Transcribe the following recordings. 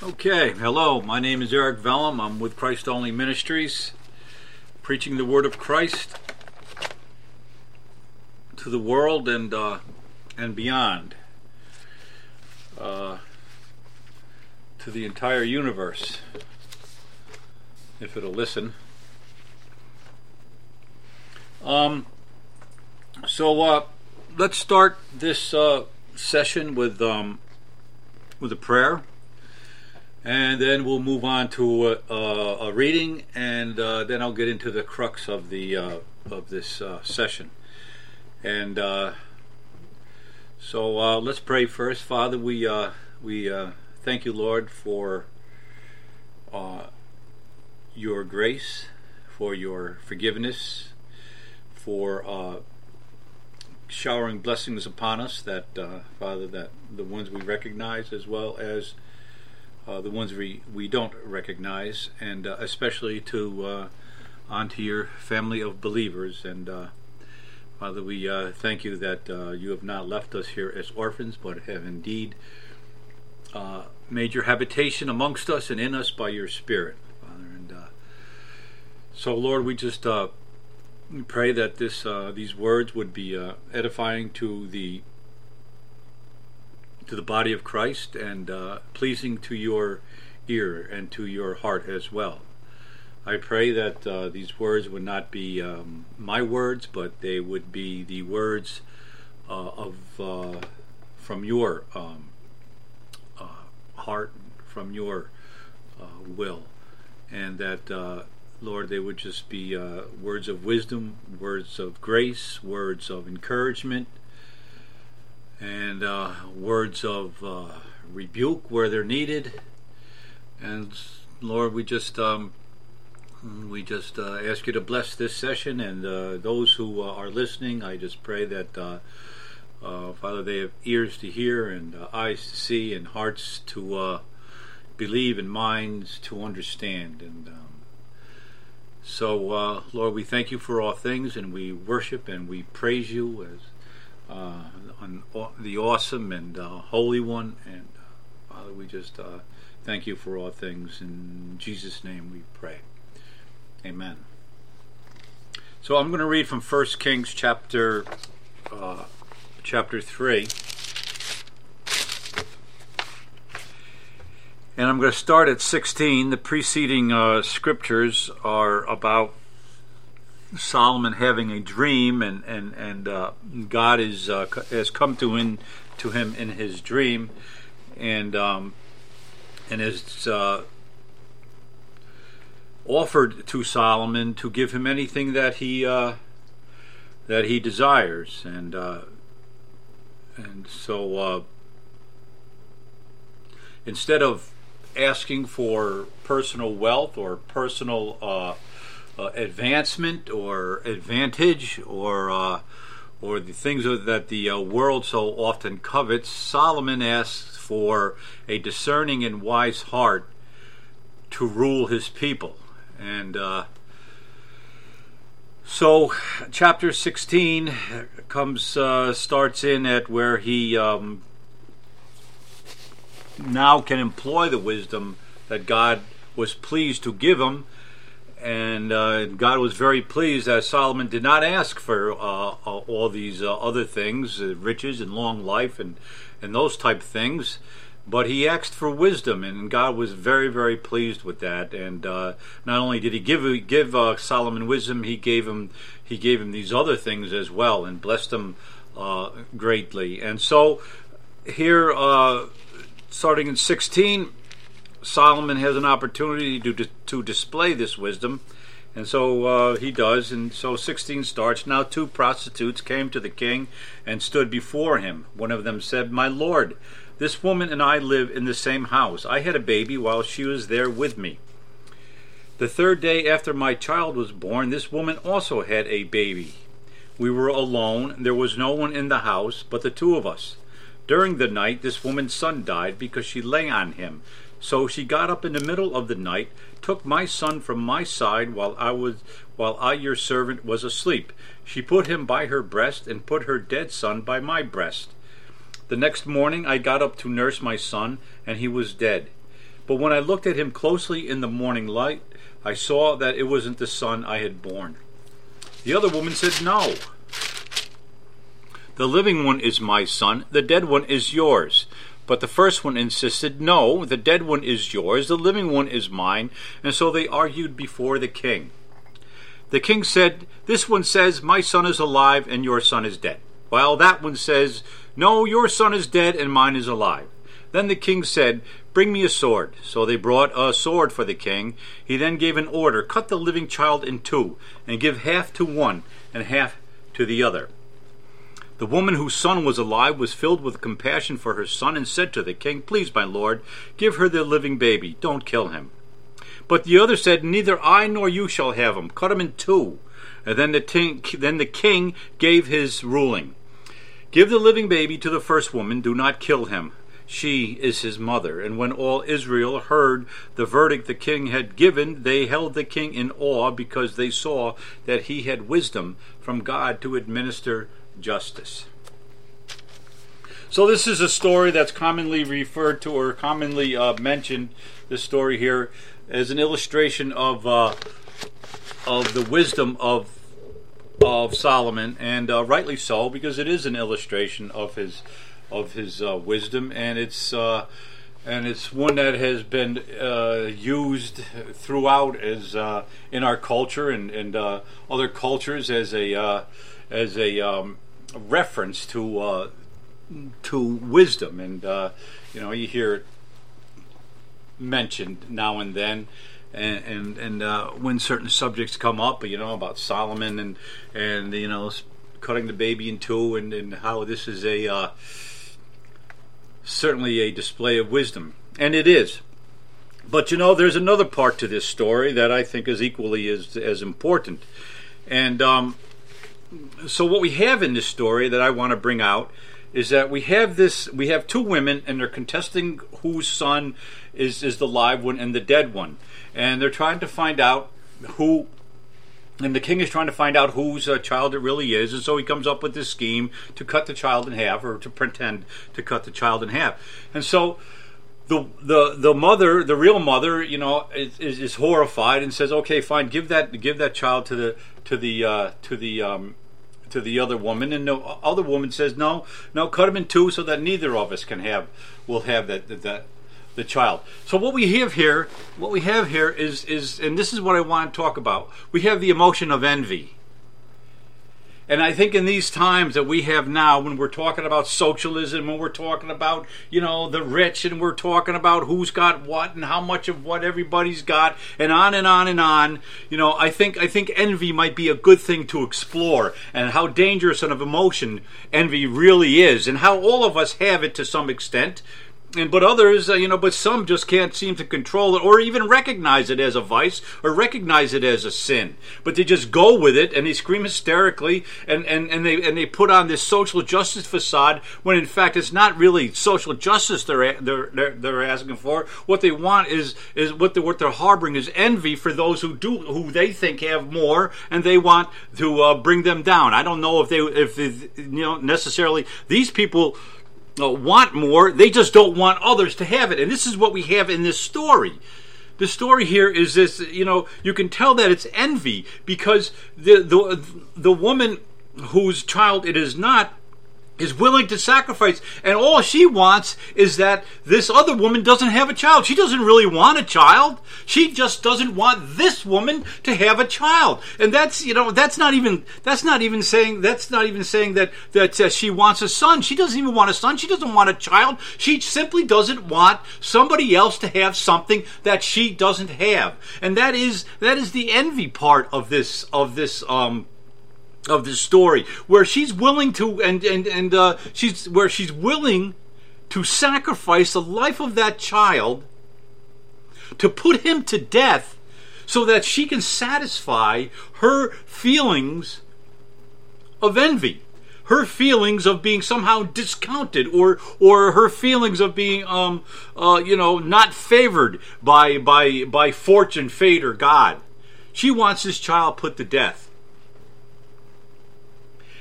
Okay, hello. My name is Eric Vellum. I'm with Christ Only Ministries, preaching the word of Christ to the world and uh, and beyond, uh, to the entire universe, if it'll listen. Um. So uh, let's start this uh, session with um, with a prayer and then we'll move on to a, a reading, and uh, then I'll get into the crux of the uh, of this uh, session. And uh, so uh, let's pray first, Father. We uh, we thank you, Lord, for your grace, for your forgiveness, for showering blessings upon us. That Father, that the ones we recognize as well as uh, the ones we, we don't recognize, and uh, especially to uh, onto your family of believers. And uh, Father, we uh, thank you that uh, you have not left us here as orphans, but have indeed made your habitation amongst us and in us by your Spirit, Father. And so, Lord, we just pray that this these words would be edifying to the to the body of Christ and uh, pleasing to your ear and to your heart as well. I pray that uh, these words would not be um, my words, but they would be the words uh, of uh, from your um, uh, heart, from your uh, will, and that Lord, they would just be words of wisdom, words of grace, words of encouragement, and uh, words of uh, rebuke where they're needed. And Lord, we just um, we just uh, ask you to bless this session and uh, those who uh, are listening. I just pray that uh, Father, they have ears to hear and eyes to see and hearts to believe and minds to understand. And um, so, Lord, we thank you for all things, and we worship and we praise you as on the awesome and uh, holy one. And uh, Father, we just uh, thank you for all things. In Jesus' name we pray. Amen. So I'm going to read from 1 Kings chapter uh, chapter 3. And I'm going to start at 16. The preceding uh, scriptures are about Solomon having a dream, and and and uh, God is uh, has come to in to him in his dream, and um, and has uh, offered to Solomon to give him anything that he uh, that he desires, and uh, and so uh, instead of asking for personal wealth or personal uh, advancement or advantage or uh, or the things that the uh, world so often covets, Solomon asks for a discerning and wise heart to rule his people. And uh, so, chapter 16 comes uh, starts in at where he um, now can employ the wisdom that God was pleased to give him and uh, God was very pleased that Solomon did not ask for uh, uh all these uh, other things, uh, riches and long life and and those type things, but he asked for wisdom, and God was very very pleased with that. And uh, not only did he give give Solomon wisdom, he gave him he gave him these other things as well, and blessed him greatly. And so here, starting in sixteen Solomon has an opportunity to, to display this wisdom, and so uh, he does. And so 16 starts Now two prostitutes came to the king and stood before him. One of them said, My lord, this woman and I live in the same house. I had a baby while she was there with me. The third day after my child was born, this woman also had a baby. We were alone. There was no one in the house but the two of us. During the night, this woman's son died because she lay on him. So she got up in the middle of the night, took my son from my side while I was while I your servant was asleep. She put him by her breast and put her dead son by my breast. The next morning I got up to nurse my son, and he was dead. But when I looked at him closely in the morning light, I saw that it wasn't the son I had born. The other woman said, No. The living one is my son, the dead one is yours. But the first one insisted, No, the dead one is yours, the living one is mine. And so they argued before the king. The king said, This one says, My son is alive and your son is dead. While that one says, No, your son is dead and mine is alive. Then the king said, Bring me a sword. So they brought a sword for the king. He then gave an order Cut the living child in two, and give half to one and half to the other. The woman whose son was alive was filled with compassion for her son and said to the king, Please, my lord, give her the living baby. Don't kill him. But the other said, Neither I nor you shall have him. Cut him in two. And then the, ting, then the king gave his ruling Give the living baby to the first woman, do not kill him. She is his mother. And when all Israel heard the verdict the king had given, they held the king in awe because they saw that he had wisdom from God to administer justice. So, this is a story that's commonly referred to or commonly uh, mentioned, this story here, as an illustration of, uh, of the wisdom of of Solomon, and uh, rightly so, because it is an illustration of his of his uh, wisdom, and it's uh, and it's one that has been uh, used throughout as in our culture and, and other cultures as a as a um, reference to to wisdom, and you know you hear it mentioned now and then. And and, and uh, when certain subjects come up, you know about Solomon and and you know cutting the baby in two, and, and how this is a uh, certainly a display of wisdom, and it is. But you know, there's another part to this story that I think is equally as as important, and um, so what we have in this story that I want to bring out is that we have this we have two women and they're contesting whose son is is the live one and the dead one and they're trying to find out who and the king is trying to find out whose uh, child it really is, and so he comes up with this scheme to cut the child in half, or to pretend to cut the child in half. And so the the the mother, the real mother, you know, is, is, horrified and says, "Okay, fine, give that give that child to the to the uh, to the um, to the other woman." And the other woman says, "No, no, cut him in two so that neither of us can have will have that that the child. So what we have here, what we have here is is and this is what I want to talk about. We have the emotion of envy. And I think in these times that we have now, when we're talking about socialism, when we're talking about, you know, the rich, and we're talking about who's got what and how much of what everybody's got, and on and on and on, you know, I think I think envy might be a good thing to explore, and how dangerous an emotion envy really is, and how all of us have it to some extent and but others, uh, you know, but some just can't seem to control it or even recognize it as a vice or recognize it as a sin. But they just go with it and they scream hysterically and, and, and they and they put on this social justice facade when in fact it's not really social justice they're they're they're, they're asking for. What they want is is what they what they're harboring is envy for those who do who they think have more and they want to uh, bring them down. I don't know if they if they, you know necessarily these people Uh, want more, they just don't want others to have it. And this is what we have in this story. The story here is this, you know, you can tell that it's envy because the the the woman whose child it is not is willing to sacrifice. And all she wants is that this other woman doesn't have a child. She doesn't really want a child. She just doesn't want this woman to have a child. And that's you know that's not even that's not even saying that's not even saying that that uh, she wants a son. She doesn't even want a son. She doesn't want a child. She simply doesn't want somebody else to have something that she doesn't have. And that is that is the envy part of this of this um of the story where she's willing to and and and uh, she's where she's willing to sacrifice the life of that child to put him to death so that she can satisfy her feelings of envy her feelings of being somehow discounted or or her feelings of being um uh, you know not favored by by by fortune fate or god. She wants this child put to death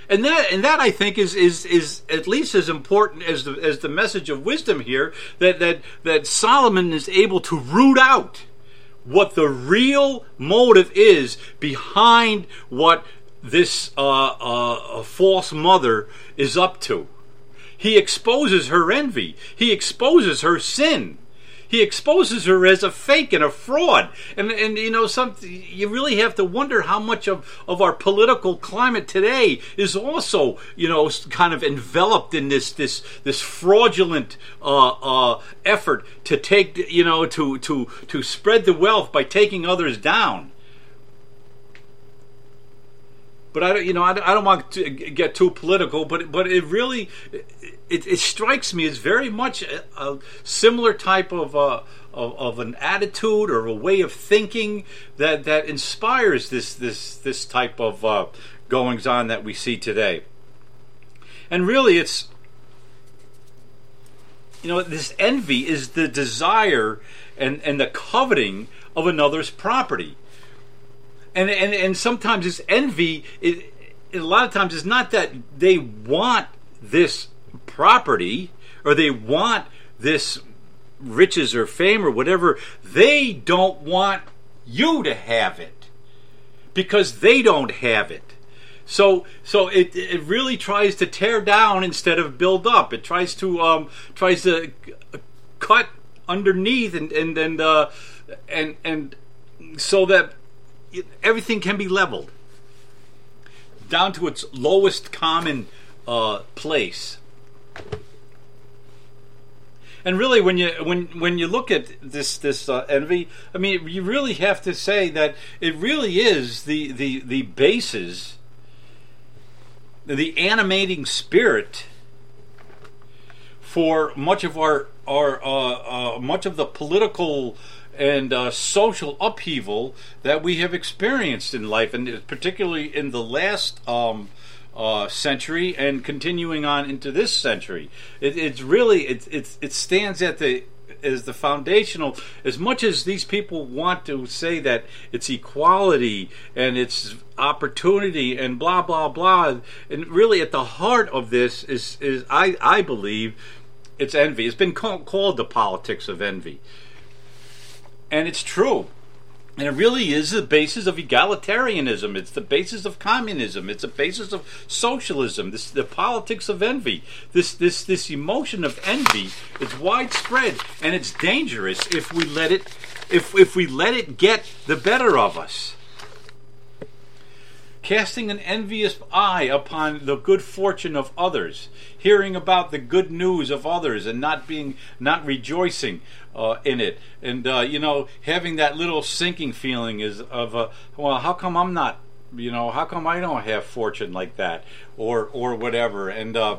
and that and that I think is is is at least as important as the as the message of wisdom here that that that Solomon is able to root out what the real motive is behind what this uh, uh, false mother is up to. He exposes her envy. He exposes her sin he exposes her as a fake and a fraud. And and you know, some you really have to wonder how much of, of our political climate today is also you know kind of enveloped in this this this fraudulent uh, uh, effort to take you know to to to spread the wealth by taking others down. But I, don't, you know, I, I don't want to get too political, but but it really it, it strikes me as very much a, a similar type of, uh, of, of an attitude or a way of thinking that that inspires this this this type of uh, goings on that we see today. And really, it's you know this envy is the desire and and the coveting of another's property and and and sometimes this envy it, a lot of times it's not that they want this property or they want this riches or fame or whatever. They don't want you to have it because they don't have it. So so it it really tries to tear down instead of build up. It tries to um tries to cut underneath and and and uh and and so that everything can be leveled down to its lowest common uh, place. And really, when you when when you look at this this uh, envy, I mean, you really have to say that it really is the the the basis, the animating spirit for much of our our uh, uh, much of the political and uh, social upheaval that we have experienced in life, and particularly in the last um, uh, century and continuing on into this century. It, it's really it, it it stands at the as the foundational. As much as these people want to say that it's equality and it's opportunity and blah blah blah, and really at the heart of this is is I I believe it's envy. It's been called the politics of envy. And it's true. And it really is the basis of egalitarianism. It's the basis of communism. It's the basis of socialism. This the politics of envy. This this this emotion of envy is widespread and it's dangerous if we let it if if we let it get the better of us casting an envious eye upon the good fortune of others, hearing about the good news of others and not being not rejoicing uh, in it, and uh, you know having that little sinking feeling is of uh, well, how come I'm not, you know, how come I don't have fortune like that, or or whatever, and uh,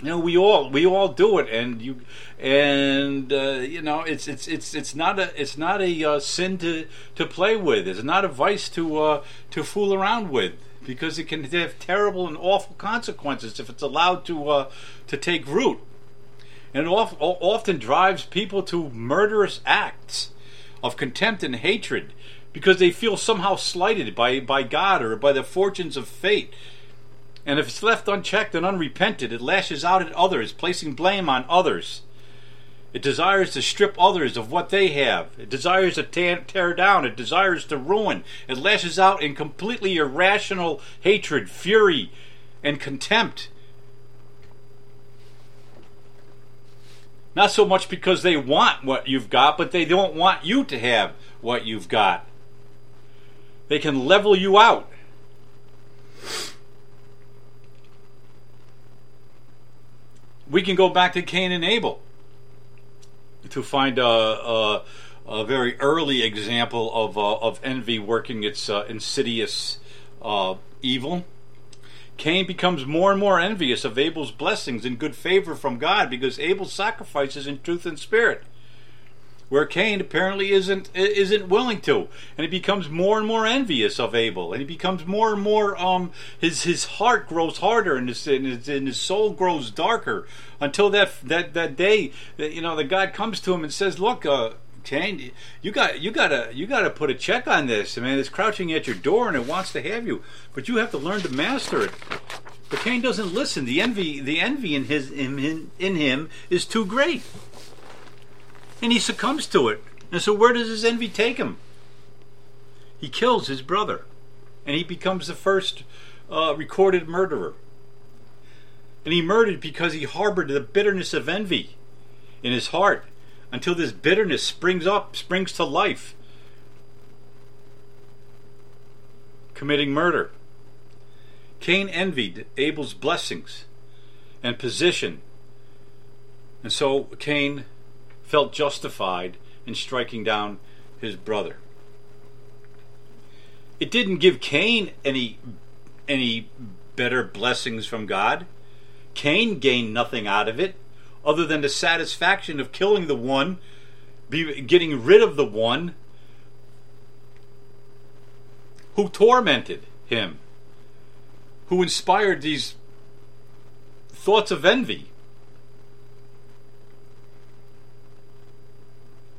you know we all we all do it. And you and uh, you know it's it's it's it's not a it's not a uh, sin to to play with. It's not a vice to uh, to fool around with. Because it can have terrible and awful consequences if it's allowed to uh, to take root and it often drives people to murderous acts of contempt and hatred because they feel somehow slighted by by God or by the fortunes of fate and if it's left unchecked and unrepented, it lashes out at others, placing blame on others. It desires to strip others of what they have. It desires to tear down. It desires to ruin. It lashes out in completely irrational hatred, fury, and contempt. Not so much because they want what you've got, but they don't want you to have what you've got. They can level you out. we can go back to Cain and Abel to find a, a, a very early example of, uh, of envy working its uh, insidious uh, evil. Cain becomes more and more envious of Abel's blessings and good favor from God because Abel sacrifices in truth and spirit where Cain apparently isn't isn't willing to, and he becomes more and more envious of Abel, and he becomes more and more um his his heart grows harder, and his and his, and his soul grows darker until that that that day that you know the God comes to him and says, "Look, uh, Cain, you got you gotta you gotta put a check on this. I mean, it's crouching at your door and it wants to have you, but you have to learn to master it. But Cain doesn't listen. The envy, the envy in his in, in, in him is too great, and he succumbs to it. And so, where does his envy take him? He kills his brother, and he becomes the first uh, recorded murderer. And he murdered because he harbored the bitterness of envy in his heart until this bitterness springs up, springs to life, committing murder. Cain envied Abel's blessings and position, and so Cain felt justified in striking down his brother. It didn't give Cain any any better blessings from God. Cain gained nothing out of it other than the satisfaction of killing the one, be, getting rid of the one who tormented him, who inspired these thoughts of envy.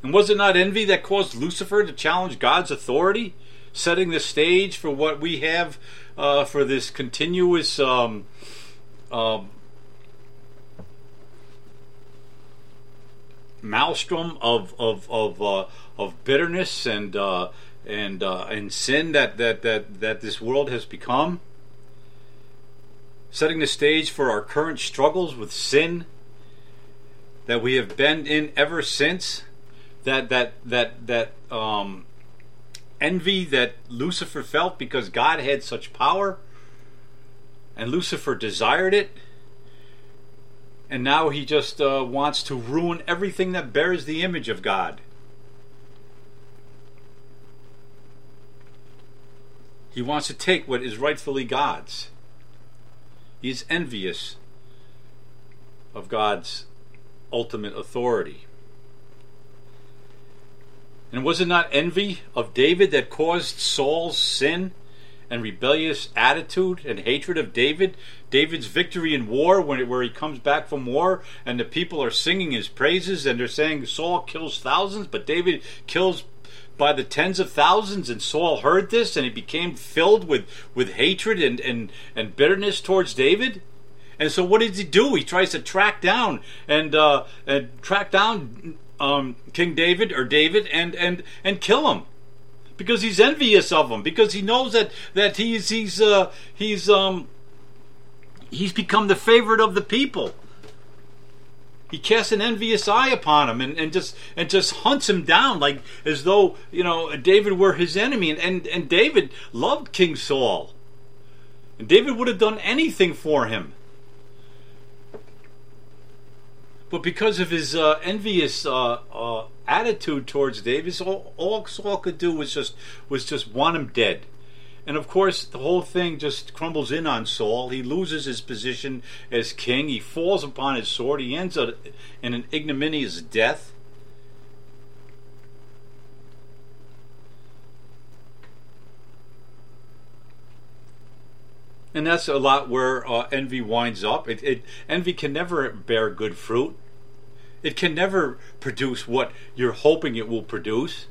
And was it not envy that caused Lucifer to challenge God's authority, setting the stage for what we have uh, for this continuous um, um, maelstrom of of of uh, of bitterness and uh, and uh, and sin that, that that that this world has become, setting the stage for our current struggles with sin that we have been in ever since. That that that that um, envy that Lucifer felt because God had such power, and Lucifer desired it and now he just uh, wants to ruin everything that bears the image of God. He wants to take what is rightfully God's. He is envious of God's ultimate authority. And was it not envy of David that caused Saul's sin? And rebellious attitude and hatred of David, David's victory in war when it, where he comes back from war and the people are singing his praises and they're saying Saul kills thousands, but David kills by the tens of thousands and Saul heard this and he became filled with, with hatred and, and, and bitterness towards David. And so what does he do? He tries to track down and uh, and track down um, King David or David and and and kill him because he's envious of him because he knows that that he's he's uh, he's um he's become the favorite of the people. He casts an envious eye upon him and, and just and just hunts him down like as though you know David were his enemy and and, and David loved King Saul. And David would have done anything for him. But because of his uh, envious uh, uh, attitude towards David, all, all Saul could do was just was just want him dead. And of course, the whole thing just crumbles in on Saul. He loses his position as king. He falls upon his sword. He ends up in an ignominious death. And that's a lot where uh, envy winds up. It, it, envy can never bear good fruit. It can never produce what you're hoping it will produce.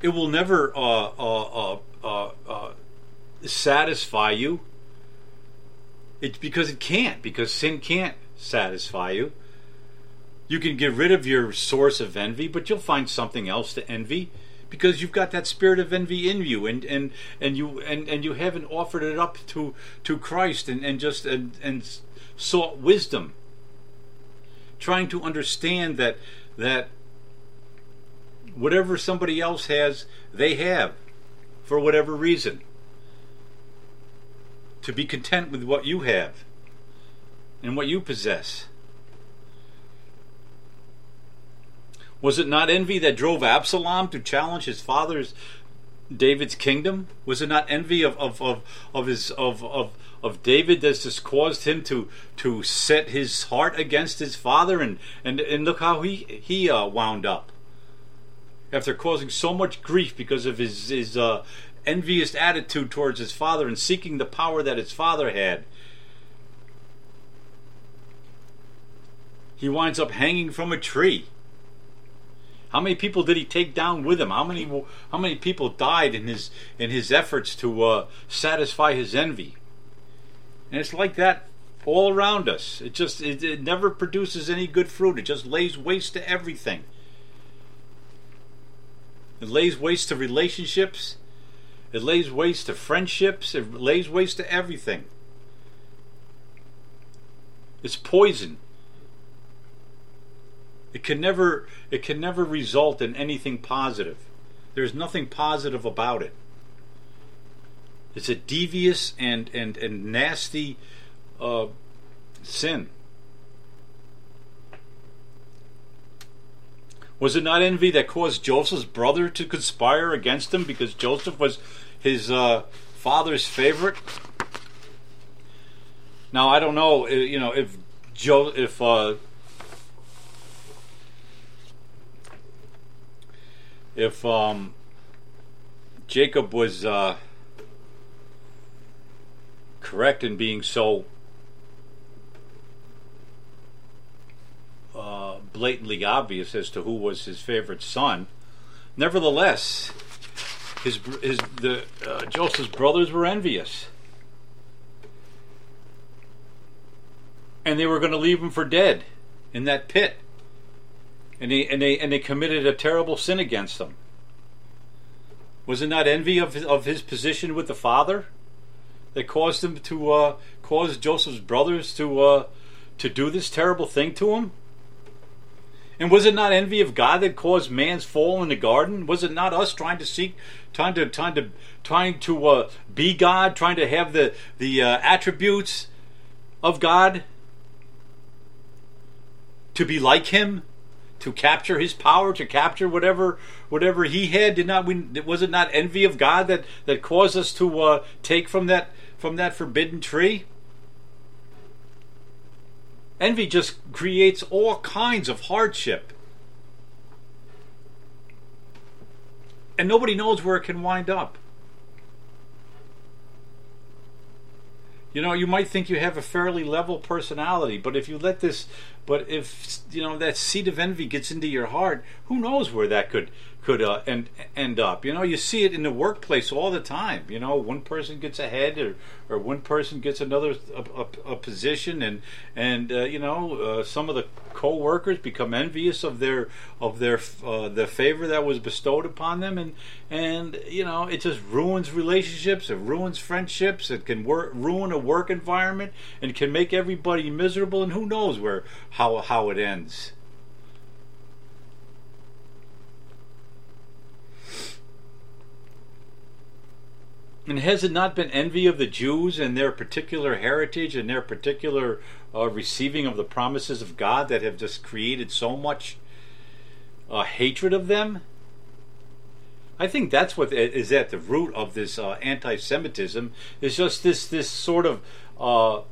It will never uh, uh, uh, uh, uh satisfy you. It's because it can't, because sin can't satisfy you. You can get rid of your source of envy, but you'll find something else to envy because you've got that spirit of envy in you and and and you and and you haven't offered it up to to Christ and and just and and sought wisdom trying to understand that that whatever somebody else has, they have for whatever reason. To be content with what you have and what you possess. Was it not envy that drove Absalom to challenge his father's David's kingdom? Was it not envy of, of, of, of his of, of of David that's just caused him to to set his heart against his father and and, and look how he he uh, wound up after causing so much grief because of his his uh, envious attitude towards his father and seeking the power that his father had. He winds up hanging from a tree. How many people did he take down with him? How many how many people died in his in his efforts to uh, satisfy his envy? And it's like that all around us. It just it, it never produces any good fruit. It just lays waste to everything. It lays waste to relationships. It lays waste to friendships. It lays waste to everything. It's poison. It can never it can never result in anything positive. There's nothing positive about it. It's a devious and and and nasty uh, sin. Was it not envy that caused Joseph's brother to conspire against him because Joseph was his uh, father's favorite? Now I don't know, uh, you know, if Joe, if uh, if um, Jacob was uh, correct in being so uh, blatantly obvious as to who was his favorite son. Nevertheless, his his the uh, Joseph's brothers were envious, and they were going to leave him for dead in that pit. And they and they and they committed a terrible sin against him. Was it not envy of his, of his position with the father that caused him to uh, cause Joseph's brothers to uh, to do this terrible thing to him? And was it not envy of God that caused man's fall in the garden? Was it not us trying to seek, trying to, trying to, trying to uh, be God, trying to have the the uh, attributes of God, to be like Him, to capture His power, to capture whatever whatever He had? Did not we? Was it not envy of God that that caused us to uh, take from that from that forbidden tree? Envy just creates all kinds of hardship. And nobody knows where it can wind up. You know, you might think you have a fairly level personality, but if you let this, but if you know that seed of envy gets into your heart, who knows where that could could uh, end end up. You know, you see it in the workplace all the time. You know, one person gets ahead, or or one person gets another a, a, a position, and and uh, you know, uh, some of the co-workers become envious of their of their uh, the favor that was bestowed upon them, and and you know, it just ruins relationships, it ruins friendships, it can work, ruin a work environment, and can make everybody miserable. And who knows where how how it ends. And has it not been envy of the Jews and their particular heritage and their particular uh, receiving of the promises of God that have just created so much uh, hatred of them? I think that's what is at the root of this uh, anti-Semitism. Is just this this sort of uh,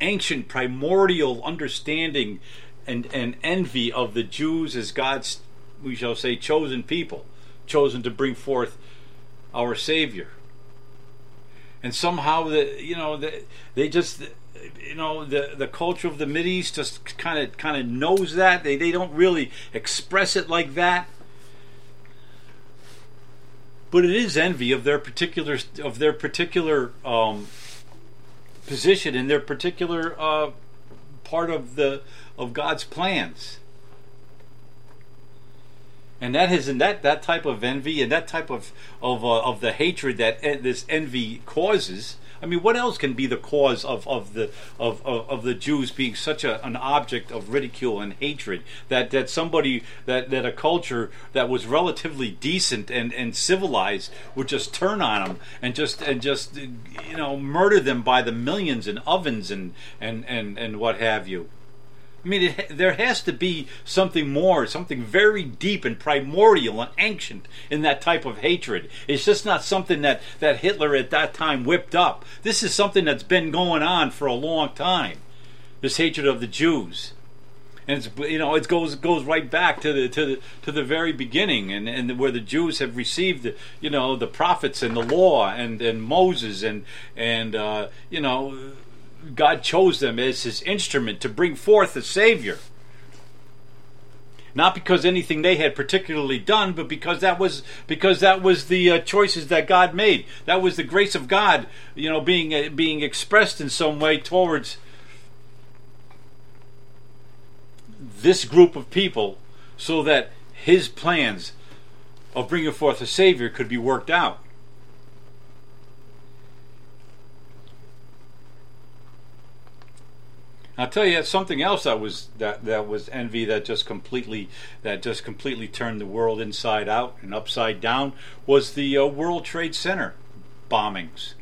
ancient primordial understanding and and envy of the Jews as God's we shall say chosen people, chosen to bring forth our Savior. And somehow the you know the, they just you know the the culture of the Mid East just kind of kind of knows that they they don't really express it like that. But it is envy of their particular of their particular um, position in their particular uh, part of the of God's plans and that is in that that type of envy and that type of of uh, of the hatred that en- this envy causes. I mean, what else can be the cause of, of the of, of, of the Jews being such a, an object of ridicule and hatred that, that somebody that, that a culture that was relatively decent and, and civilized would just turn on them and just and just you know murder them by the millions in ovens and and, and, and what have you. I mean, it, there has to be something more, something very deep and primordial and ancient in that type of hatred. It's just not something that, that Hitler at that time whipped up. This is something that's been going on for a long time. This hatred of the Jews. And it's, you know it goes goes right back to the to the to the very beginning and, and where the Jews have received you know the prophets and the law and, and Moses and and uh, you know God chose them as his instrument to bring forth a Savior. not because anything they had particularly done, but because that was because that was the uh, choices that God made. That was the grace of God, you know, being uh, being expressed in some way towards this group of people, so that His plans of bringing forth a Savior could be worked out. I'll tell you something else that was that that was envy that just completely that just completely turned the world inside out and upside down was the uh, World Trade Center bombings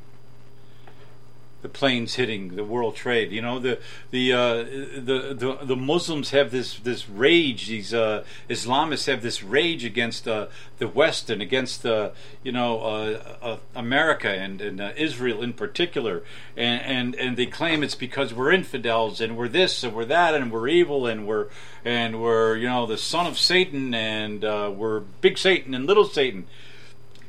the planes hitting the World Trade. You know, the the uh, the, the the Muslims have this this rage. These uh, Islamists have this rage against uh, the West and against uh, you know uh, uh, America and, and Israel in particular. And, and and they claim it's because we're infidels and we're this and we're that and we're evil and we're and we're you know the son of Satan and we're big Satan and little Satan.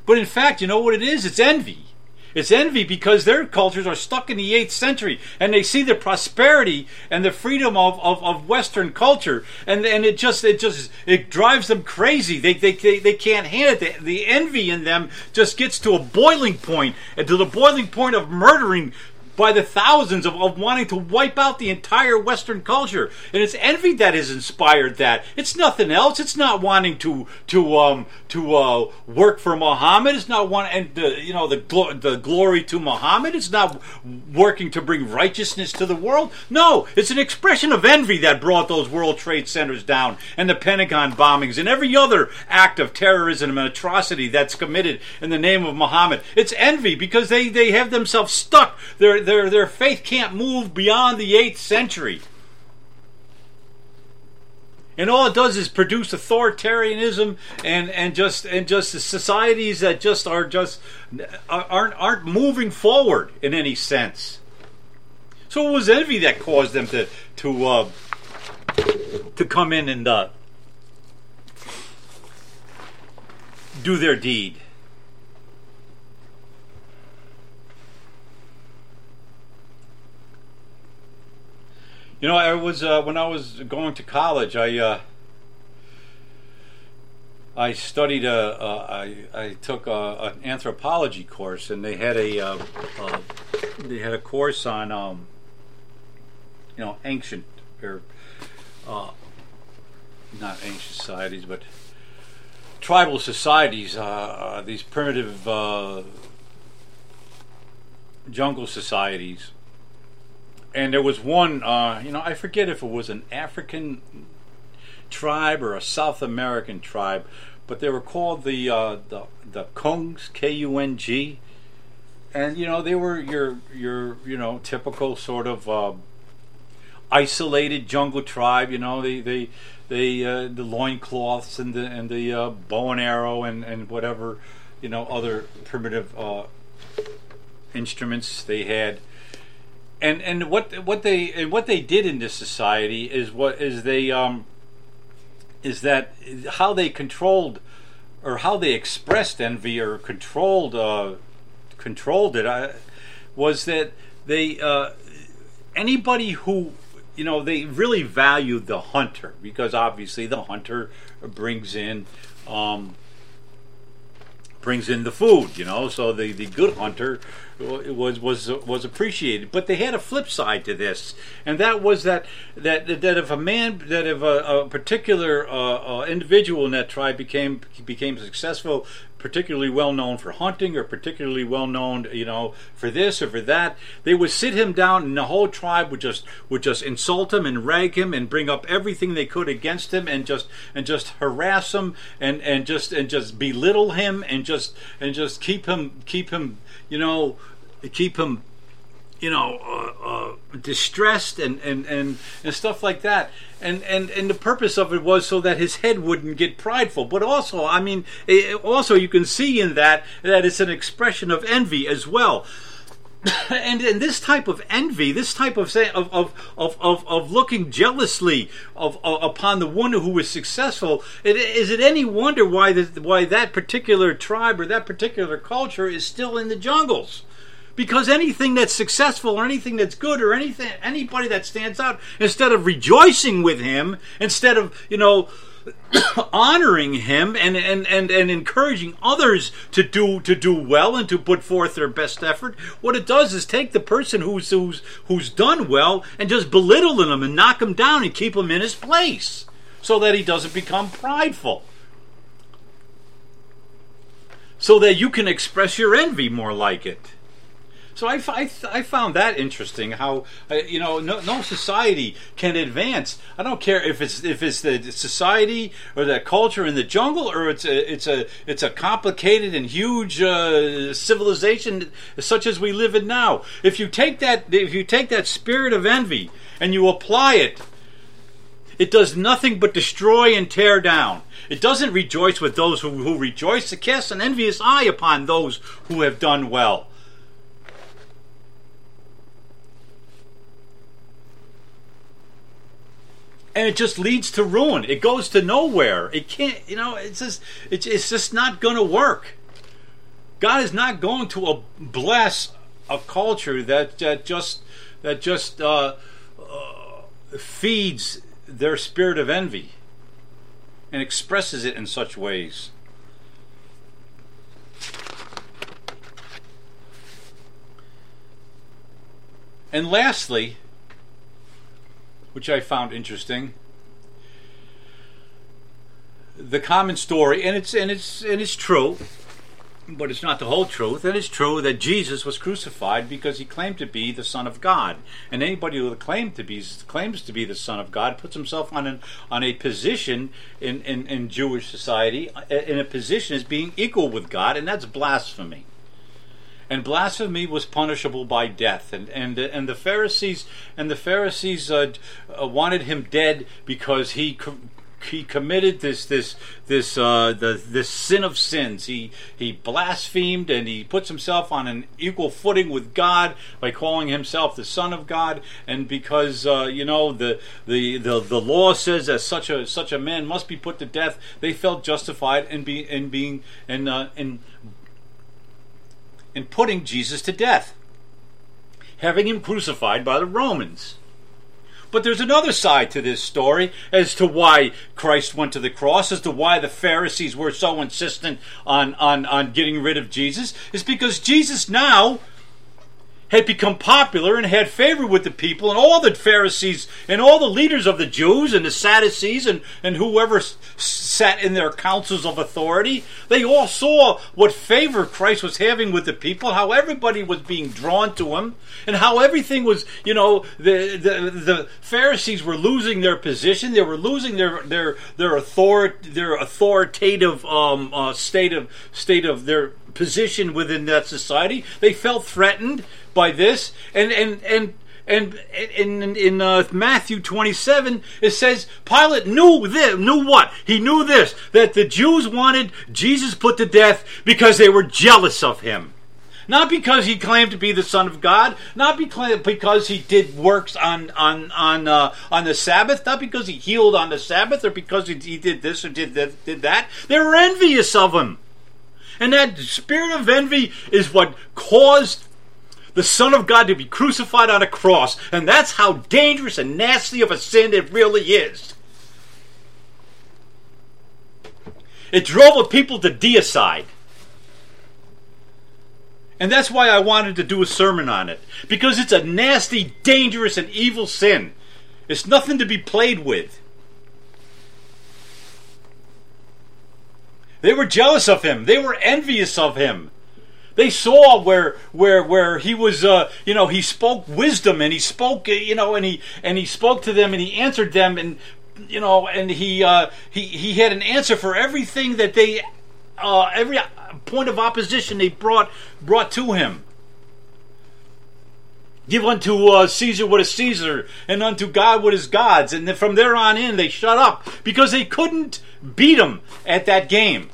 But in fact, you know what it is? It's envy it's envy because their cultures are stuck in the 8th century and they see the prosperity and the freedom of, of, of Western culture and, and it just it just it drives them crazy. They, they, they, they can't handle it. The, the envy in them just gets to a boiling point and to the boiling point of murdering by the thousands of, of wanting to wipe out the entire Western culture. And it's envy that has inspired that. It's nothing else. It's not wanting to to um to uh, work for Muhammad. It's not wanting and the you know the glo- the glory to Muhammad. It's not working to bring righteousness to the world. No, it's an expression of envy that brought those World Trade Centers down and the Pentagon bombings and every other act of terrorism and atrocity that's committed in the name of Muhammad. It's envy because they they have themselves stuck. They're their their faith can't move beyond the eighth century. And all it does is produce authoritarianism and, and just and just societies that just are just aren't aren't moving forward in any sense. So it was envy that caused them to to uh, to come in and uh, do their deed. You know, I was uh, when I was going to college. I uh, I studied a, a I, I took a, an anthropology course, and they had a uh, uh, they had a course on um, you know ancient or uh, not ancient societies, but tribal societies. Uh, uh, these primitive uh, jungle societies and there was one, uh, you know, I forget if it was an African tribe or a South American tribe, but they were called the uh, the the Kungs, K U N G, and you know they were your your you know typical sort of uh, isolated jungle tribe. You know they they they uh, the loincloths and the and the uh, bow and arrow and and whatever you know other primitive uh, instruments they had and and what what they and what they did in this society is what is they um is that how they controlled or how they expressed envy or controlled uh, controlled it I, was that they uh, anybody who you know they really valued the hunter because obviously the hunter brings in um, brings in the food you know so the the good hunter was was was appreciated. But they had a flip side to this, and that was that that that if a man that if a, a particular uh, uh, individual in that tribe became became successful, particularly well known for hunting or particularly well known, you know, for this or for that. They would sit him down, and the whole tribe would just would just insult him and rag him and bring up everything they could against him and just and just harass him and and just and just belittle him and just and just keep him keep him you know, keep him, you know, uh, uh, distressed and, and, and, and stuff like that. And, and, and the purpose of it was so that his head wouldn't get prideful. But also, I mean, it, also you can see in that that it's an expression of envy as well. and, and this type of envy, this type of of of of, of, of looking jealously of, of, upon the one who was successful, it, is it any wonder why the, why that particular tribe or that particular culture is still in the jungles? Because anything that's successful or anything that's good or anything anybody that stands out, instead of rejoicing with him, instead of you know honoring him and, and, and, and encouraging others to do to do well and to put forth their best effort, what it does is take the person who's who's who's done well and just belittle them and knock him down and keep him in his place so that he doesn't become prideful. So that you can express your envy more like it. So I, I, I found that interesting. How uh, you know no, no society can advance. I don't care if it's if it's the society or the culture in the jungle or it's a it's a it's a complicated and huge uh, civilization such as we live in now. If you take that if you take that spirit of envy and you apply it, it does nothing but destroy and tear down. It doesn't rejoice with those who, who rejoice. It casts an envious eye upon those who have done well. And it just leads to ruin. It goes to nowhere. It can't, you know, it's just it's, it's just not going to work. God is not going to bless a culture that, that just that just uh, uh, feeds their spirit of envy and expresses it in such ways. And lastly, which I found interesting. The common story, and it's and it's and it's true, but it's not the whole truth. And it's true that Jesus was crucified because he claimed to be the Son of God, and anybody who claimed to be claims to be the Son of God puts himself on an on a position in, in, in Jewish society in a position as being equal with God, and that's blasphemy and blasphemy was punishable by death. And and and the Pharisees and the Pharisees uh, uh, wanted him dead because he. He committed this this this uh, the this sin of sins. He he blasphemed and he puts himself on an equal footing with God by calling himself the Son of God. And because uh, you know the, the the the law says that such a such a man must be put to death, they felt justified in being in being in uh, in in putting Jesus to death, having him crucified by the Romans. But there's another side to this story as to why Christ went to the cross, as to why the Pharisees were so insistent on, on, on getting rid of Jesus, is because Jesus now had become popular and had favor with the people, and all the Pharisees and all the leaders of the Jews and the Sadducees and, and whoever sat in their councils of authority, they all saw what favor Christ was having with the people, how everybody was being drawn to him, and how everything was, you know, the the, the Pharisees were losing their position, they were losing their their their author their authoritative um, uh, state of state of their position within that society. They felt threatened by this, and and and. And in in uh, Matthew 27, it says Pilate knew this, knew what? He knew this that the Jews wanted Jesus put to death because they were jealous of him. Not because he claimed to be the Son of God, not because he did works on on on uh, on the Sabbath, not because he healed on the Sabbath, or because he, did this or did that, did that. They were envious of him. And that spirit of envy is what caused the Son of God to be crucified on a cross. And that's how dangerous and nasty of a sin it really is. It drove a people to deicide. And that's why I wanted to do a sermon on it. Because it's a nasty, dangerous, and evil sin. It's nothing to be played with. They were jealous of him. They were envious of him. They saw where where where he was. Uh, you know, he spoke wisdom and he spoke. You know, and he and he spoke to them and he answered them and you know and he uh, he he had an answer for everything that they uh, every point of opposition they brought brought to him. Give unto uh, Caesar what is Caesar, and unto God what is God's. And then from there on in, they shut up because they couldn't beat him at that game.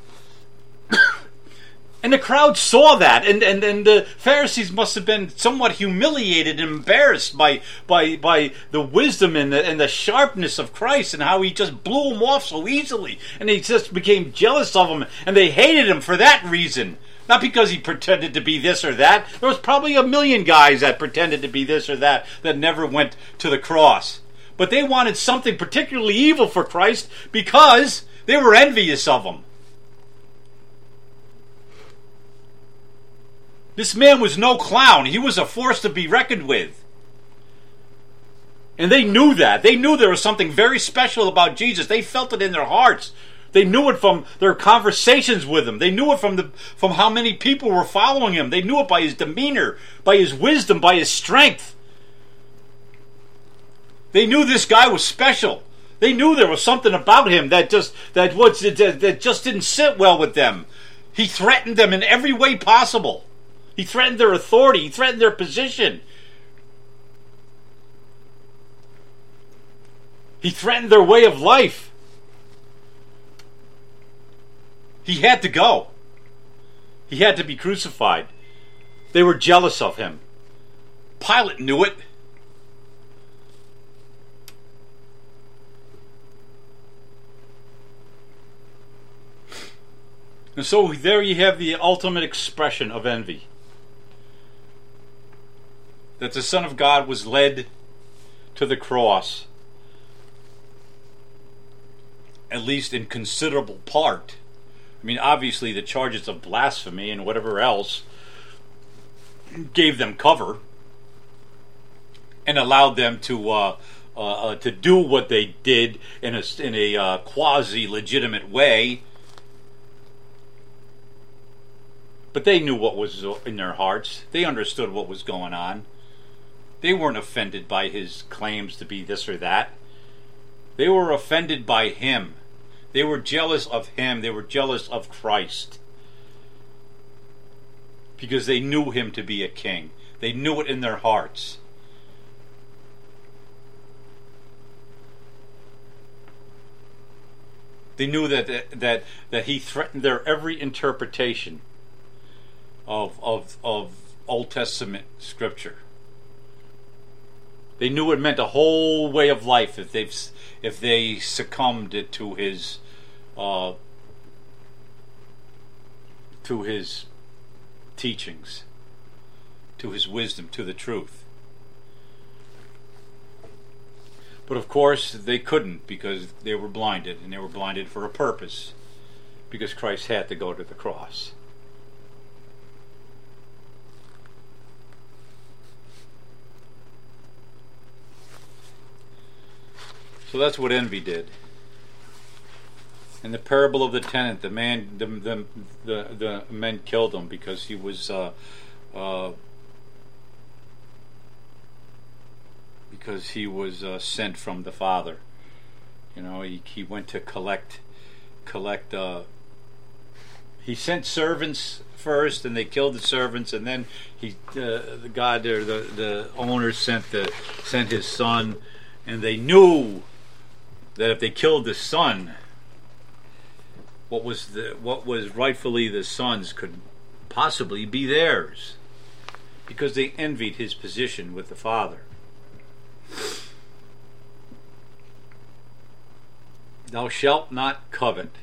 And the crowd saw that, and, and, and the Pharisees must have been somewhat humiliated and embarrassed by by by the wisdom and the, and the sharpness of Christ and how he just blew them off so easily, and they just became jealous of him, and they hated him for that reason. Not because he pretended to be this or that. There was probably a million guys that pretended to be this or that that never went to the cross. but they wanted something particularly evil for Christ because they were envious of him. This man was no clown. He was a force to be reckoned with. And they knew that. They knew there was something very special about Jesus. They felt it in their hearts. They knew it from their conversations with him. They knew it from the from how many people were following him. They knew it by his demeanor, by his wisdom, by his strength. They knew this guy was special. They knew there was something about him that just that was that, that just didn't sit well with them. He threatened them in every way possible. He threatened their authority. He threatened their position. He threatened their way of life. He had to go. He had to be crucified. They were jealous of him. Pilate knew it. And so there you have the ultimate expression of envy. That the Son of God was led to the cross at least in considerable part. I mean, obviously, the charges of blasphemy and whatever else gave them cover and allowed them to uh, uh, uh, to do what they did in a in a uh, quasi legitimate way. But they knew what was in their hearts. They understood what was going on. They weren't offended by his claims to be this or that. They were offended by him they were jealous of him, they were jealous of Christ. Because they knew him to be a king. They knew it in their hearts. They knew that that that he threatened their every interpretation of of of Old Testament scripture. They knew it meant a whole way of life if they if they succumbed to his uh, to his teachings, to his wisdom, to the truth. But of course, they couldn't because they were blinded, and they were blinded for a purpose, because Christ had to go to the cross. So that's what envy did. In the parable of the tenant, the man, the the the, the men killed him because he was uh, uh, because he was uh, sent from the father. You know, he he went to collect collect. Uh, he sent servants first, and they killed the servants, and then he uh, the god or the the owner sent the sent his son, and they knew that if they killed the son, what was the what was rightfully the son's could possibly be theirs, because they envied his position with the father. Thou shalt not covet.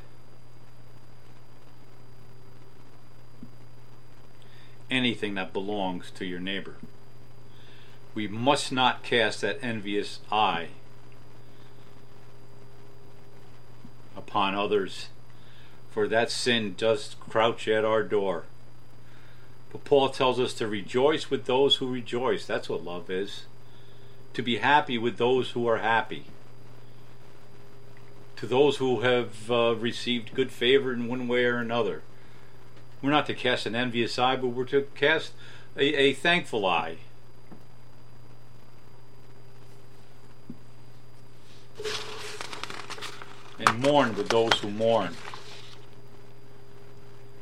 Anything that belongs to your neighbor. We must not cast that envious eye upon others, for that sin does crouch at our door. But Paul tells us to rejoice with those who rejoice. That's what love is. To be happy with those who are happy. To those who have uh, received good favor in one way or another. We're not to cast an envious eye, but we're to cast a, a thankful eye. And mourn with those who mourn.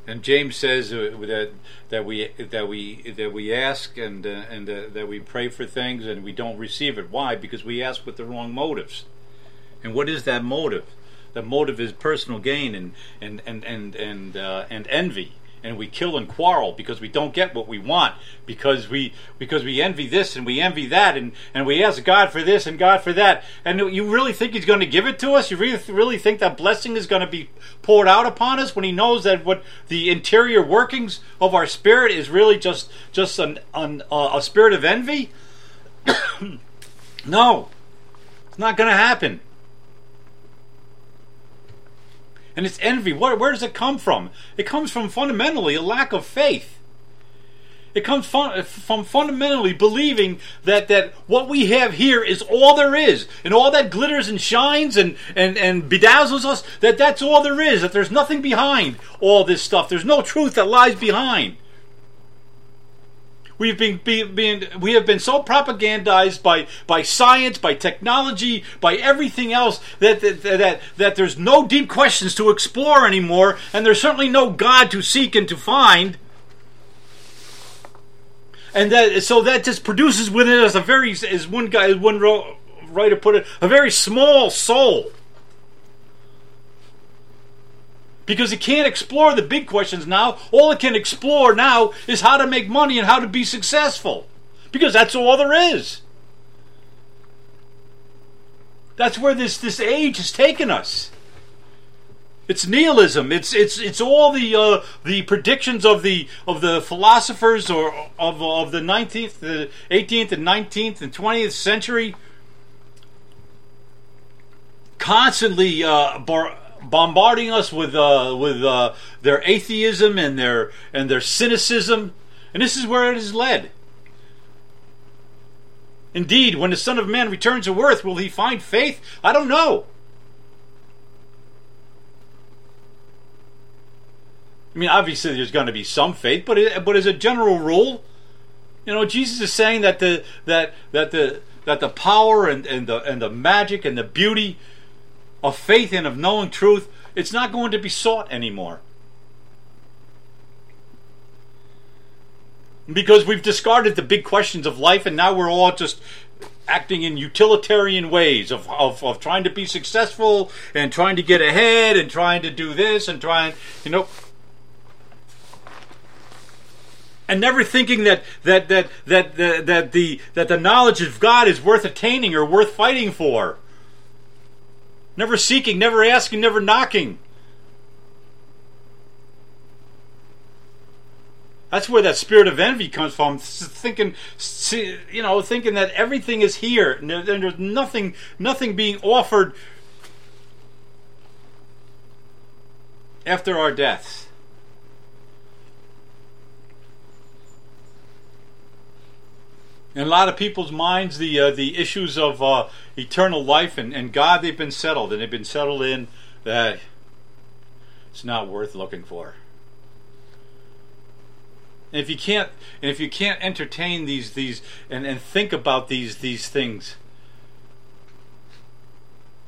And James says uh, that that we that we that we ask and uh, and uh, that we pray for things and we don't receive it. Why? Because we ask with the wrong motives. And what is that motive? The motive is personal gain and and and and and, uh, and envy and we kill and quarrel because we don't get what we want because we because we envy this and we envy that and and we ask God for this and God for that. And you really think he's going to give it to us? You really really think that blessing is going to be poured out upon us when he knows that what the interior workings of our spirit is really just just an, an uh, a spirit of envy? No. It's not going to happen. And it's envy. Where, where does it come from? It comes from fundamentally a lack of faith. It comes fun, uh, from fundamentally believing that, that what we have here is all there is, and all that glitters and shines and, and, and bedazzles us, that that's all there is, that there's nothing behind all this stuff. There's no truth that lies behind. We've been, been, we have been so propagandized by, by science, by technology, by everything else that, that, that, that there's no deep questions to explore anymore, and there's certainly no God to seek and to find. And that so that just produces within us a very, as one guy, one writer put it, a very small soul because it can't explore the big questions now. All it can explore now is how to make money and how to be successful because that's all there is. That's where this, this age has taken us. It's nihilism. It's it's it's all the uh, the predictions of the of the philosophers or of of the nineteenth, the eighteenth, and nineteenth and twentieth century. Constantly uh, bar- bombarding us with uh, with uh, their atheism and their and their cynicism, and this is where it has led. Indeed, when the Son of Man returns to earth, will he find faith? I don't know. I mean, obviously, there's going to be some faith, but it, but as a general rule, you know, Jesus is saying that the that that the that the power and, and the and the magic and the beauty of faith and of knowing truth, it's not going to be sought anymore. Because we've discarded the big questions of life and now we're all just acting in utilitarian ways of, of, of trying to be successful and trying to get ahead and trying to do this and trying, you know, and never thinking that that that that that, that the that the knowledge of God is worth attaining or worth fighting for. Never seeking, never asking, never knocking. That's where that spirit of envy comes from. Thinking, you know, thinking that everything is here and there's nothing, nothing being offered after our deaths. In a lot of people's minds, the uh, the issues of uh, eternal life and, and God, they've been settled, and they've been settled in that it's not worth looking for. And if you can't, and if you can't entertain these these and, and think about these these things,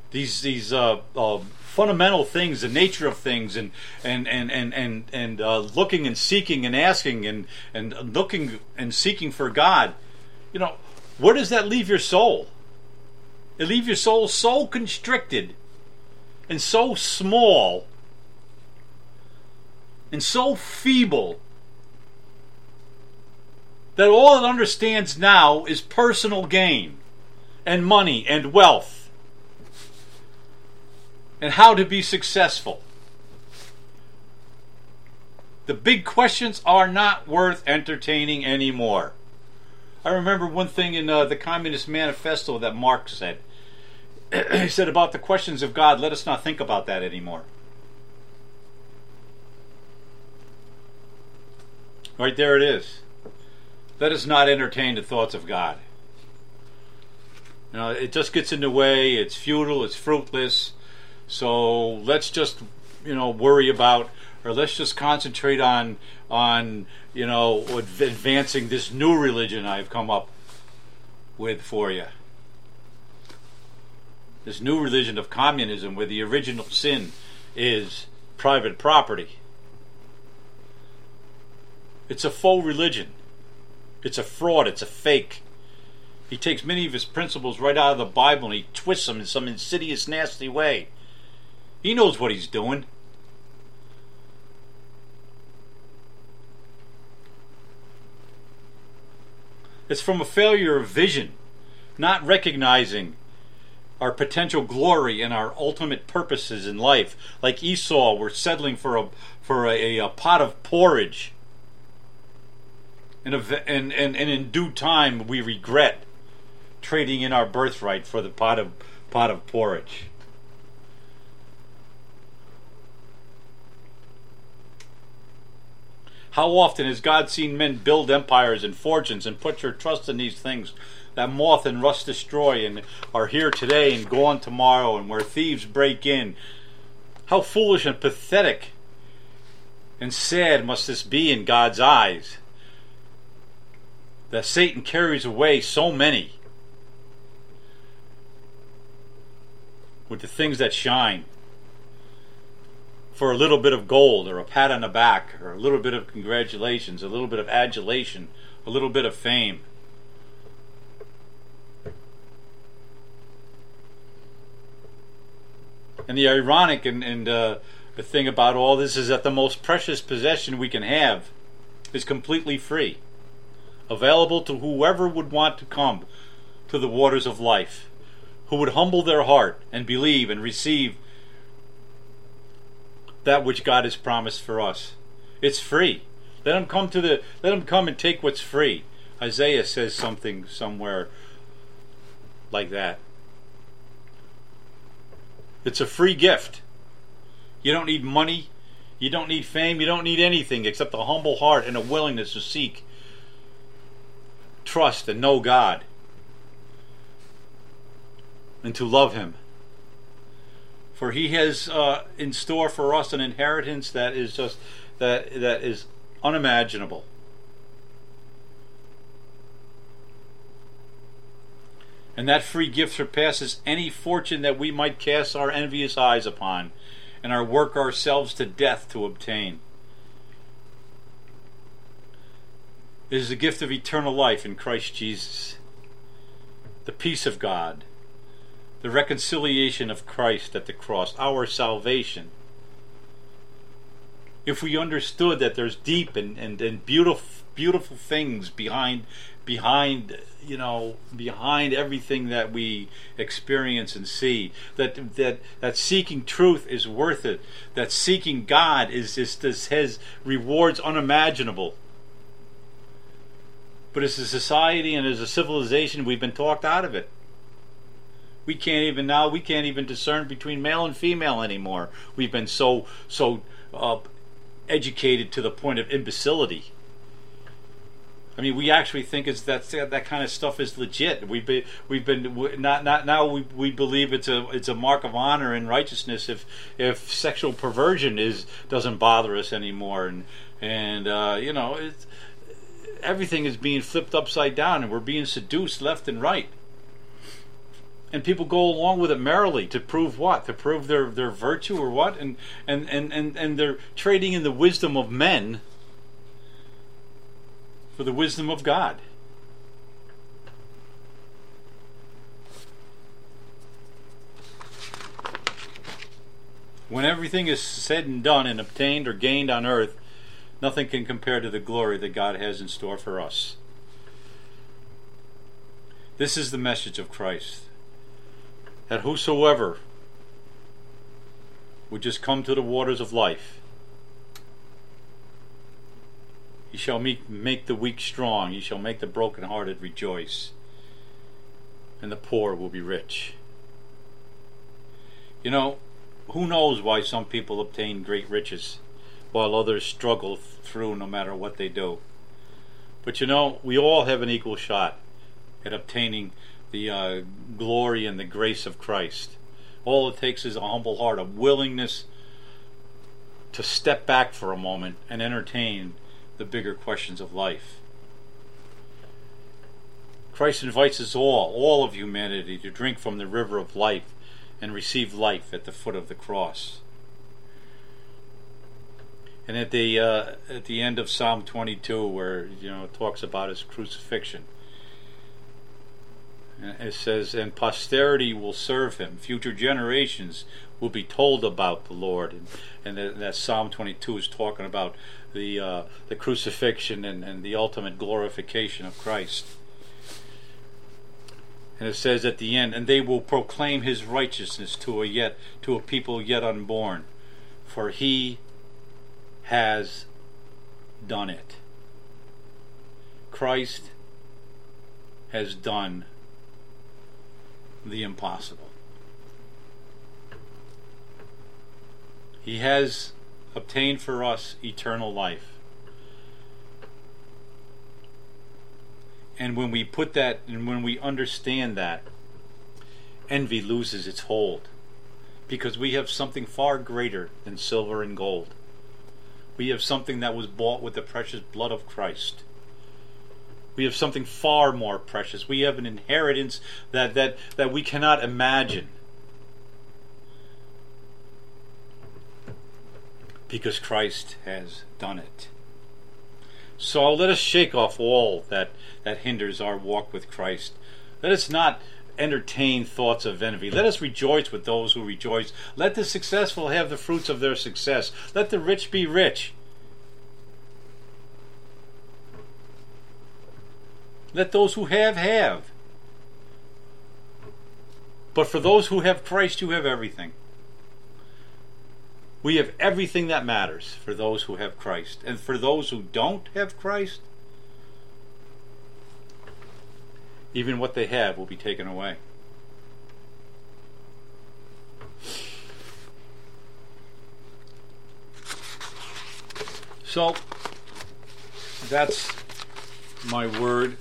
these these uh, uh, fundamental things, the nature of things, and and and and and and uh, looking and seeking and asking and and looking and seeking for God you know, where does that leave your soul? It leaves your soul so constricted and so small and so feeble that all it understands now is personal gain and money and wealth and how to be successful. The big questions are not worth entertaining anymore. I remember one thing in uh, the Communist Manifesto that Marx said. he said about the questions of God, let us not think about that anymore. Right there it is. Let us not entertain the thoughts of God. You know, it just gets in the way, it's futile, it's fruitless. So let's just, you know, worry about or let's just concentrate on on you know advancing this new religion I've come up with for you. This new religion of communism, where the original sin is private property. It's a faux religion. It's a fraud. It's a fake. He takes many of his principles right out of the Bible and he twists them in some insidious, nasty way. He knows what he's doing. It's from a failure of vision, not recognizing our potential glory and our ultimate purposes in life. Like Esau, we're settling for a for a, a pot of porridge. And, and, and, and in due time, we regret trading in our birthright for the pot of pot of porridge. How often has God seen men build empires and fortunes and put your trust in these things that moth and rust destroy and are here today and gone tomorrow and where thieves break in? How foolish and pathetic and sad must this be in God's eyes that Satan carries away so many with the things that shine for a little bit of gold or a pat on the back or a little bit of congratulations, a little bit of adulation, a little bit of fame. And the ironic and, and uh, the thing about all this is that the most precious possession we can have is completely free, available to whoever would want to come to the waters of life, who would humble their heart and believe and receive that which God has promised for us. It's free. Let them come to the let them come and take what's free. Isaiah says something somewhere like that. It's a free gift. You don't need money, you don't need fame, you don't need anything except a humble heart and a willingness to seek, trust, and know God, and to love Him. For He has uh, in store for us an inheritance that is just that that is unimaginable. And that free gift surpasses any fortune that we might cast our envious eyes upon and our work ourselves to death to obtain. It is the gift of eternal life in Christ Jesus, the peace of God, the reconciliation of Christ at the cross, our salvation. If we understood that there's deep and, and, and beautiful beautiful things behind behind you know behind everything that we experience and see that that that seeking truth is worth it that seeking god is just has rewards unimaginable but as a society and as a civilization we've been talked out of it we can't even now we can't even discern between male and female anymore we've been so so uh, educated to the point of imbecility I mean, we actually think it's that that kind of stuff is legit. We've been we've been not not now we, we believe it's a it's a mark of honor and righteousness if if sexual perversion is doesn't bother us anymore and and uh, you know it's, everything is being flipped upside down and we're being seduced left and right. And people go along with it merrily to prove what? To prove their, their virtue or what? And, and, and, and, and they're trading in the wisdom of men for the wisdom of God. When everything is said and done and obtained or gained on earth, nothing can compare to the glory that God has in store for us. This is the message of Christ that whosoever would just come to the waters of life He shall make, make the weak strong. He shall make the brokenhearted rejoice. And the poor will be rich. You know, who knows why some people obtain great riches while others struggle through no matter what they do. But you know, we all have an equal shot at obtaining the uh, glory and the grace of Christ. All it takes is a humble heart, a willingness to step back for a moment and entertain the bigger questions of life. Christ invites us all, all of humanity, to drink from the river of life and receive life at the foot of the cross. And at the uh, at the end of Psalm 22, where you know it talks about his crucifixion, it says, "And posterity will serve him; future generations will be told about the Lord." And, and that, that Psalm 22 is talking about the uh, the crucifixion and, and the ultimate glorification of Christ. And it says at the end, and they will proclaim his righteousness to a yet to a people yet unborn, for he has done it. Christ has done the impossible. He has obtained for us eternal life. And when we put that, and when we understand that, envy loses its hold because we have something far greater than silver and gold. We have something that was bought with the precious blood of Christ. We have something far more precious. We have an inheritance that, that, that we cannot imagine. Because Christ has done it. So let us shake off all that, that hinders our walk with Christ. Let us not entertain thoughts of envy. Let us rejoice with those who rejoice. Let the successful have the fruits of their success. Let the rich be rich. Let those who have, have. But for those who have Christ, you have everything. We have everything that matters for those who have Christ. And for those who don't have Christ, even what they have will be taken away. So, that's my word.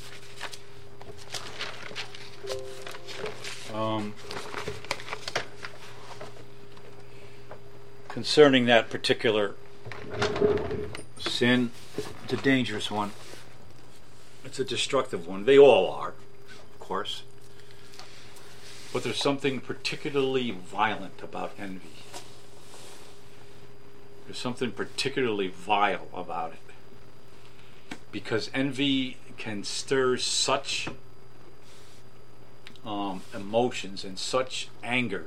Um, concerning that particular sin, it's a dangerous one. It's a destructive one. They all are, of course. But there's something particularly violent about envy. There's something particularly vile about it. Because envy can stir such um, emotions and such anger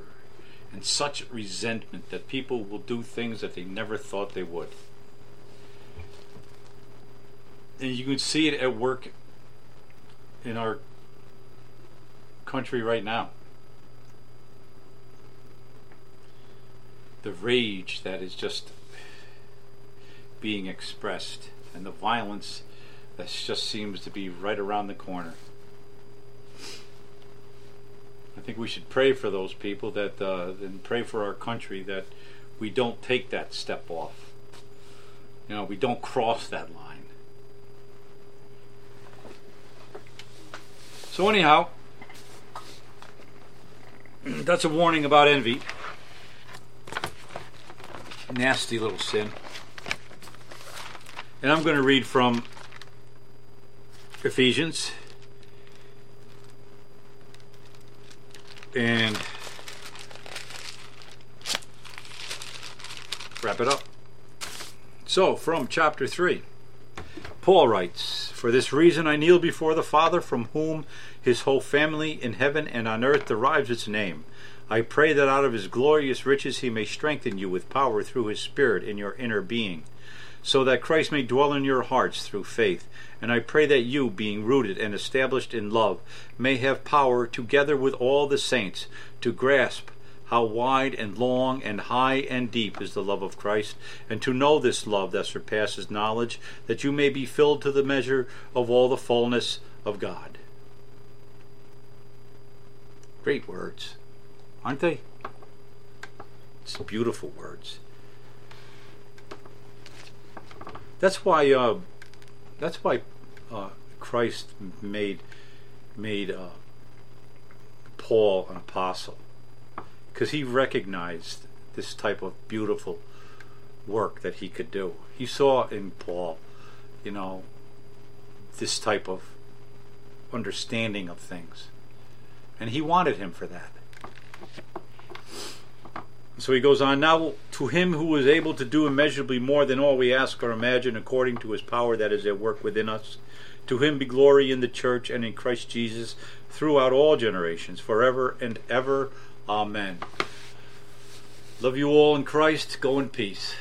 and such resentment that people will do things that they never thought they would. And you can see it at work in our country right now. The rage that is just being expressed and the violence that just seems to be right around the corner. I think we should pray for those people that, uh, and pray for our country that we don't take that step off. You know, we don't cross that line. So, anyhow, that's a warning about envy. Nasty little sin. And I'm going to read from Ephesians and wrap it up. So, from chapter 3, Paul writes, For this reason I kneel before the Father, from whom his whole family in heaven and on earth derives its name. I pray that out of his glorious riches he may strengthen you with power through his Spirit in your inner being, so that Christ may dwell in your hearts through faith and I pray that you, being rooted and established in love, may have power, together with all the saints, to grasp how wide and long and high and deep is the love of Christ, and to know this love that surpasses knowledge, that you may be filled to the measure of all the fullness of God. Great words, aren't they? It's beautiful words. That's why. Uh, that's why uh, Christ made made uh, Paul an apostle because he recognized this type of beautiful work that he could do. He saw in Paul, you know, this type of understanding of things, and he wanted him for that. So he goes on, now to him who is able to do immeasurably more than all we ask or imagine according to his power that is at work within us. To him be glory in the church and in Christ Jesus throughout all generations, forever and ever. Amen. Love you all in Christ. Go in peace.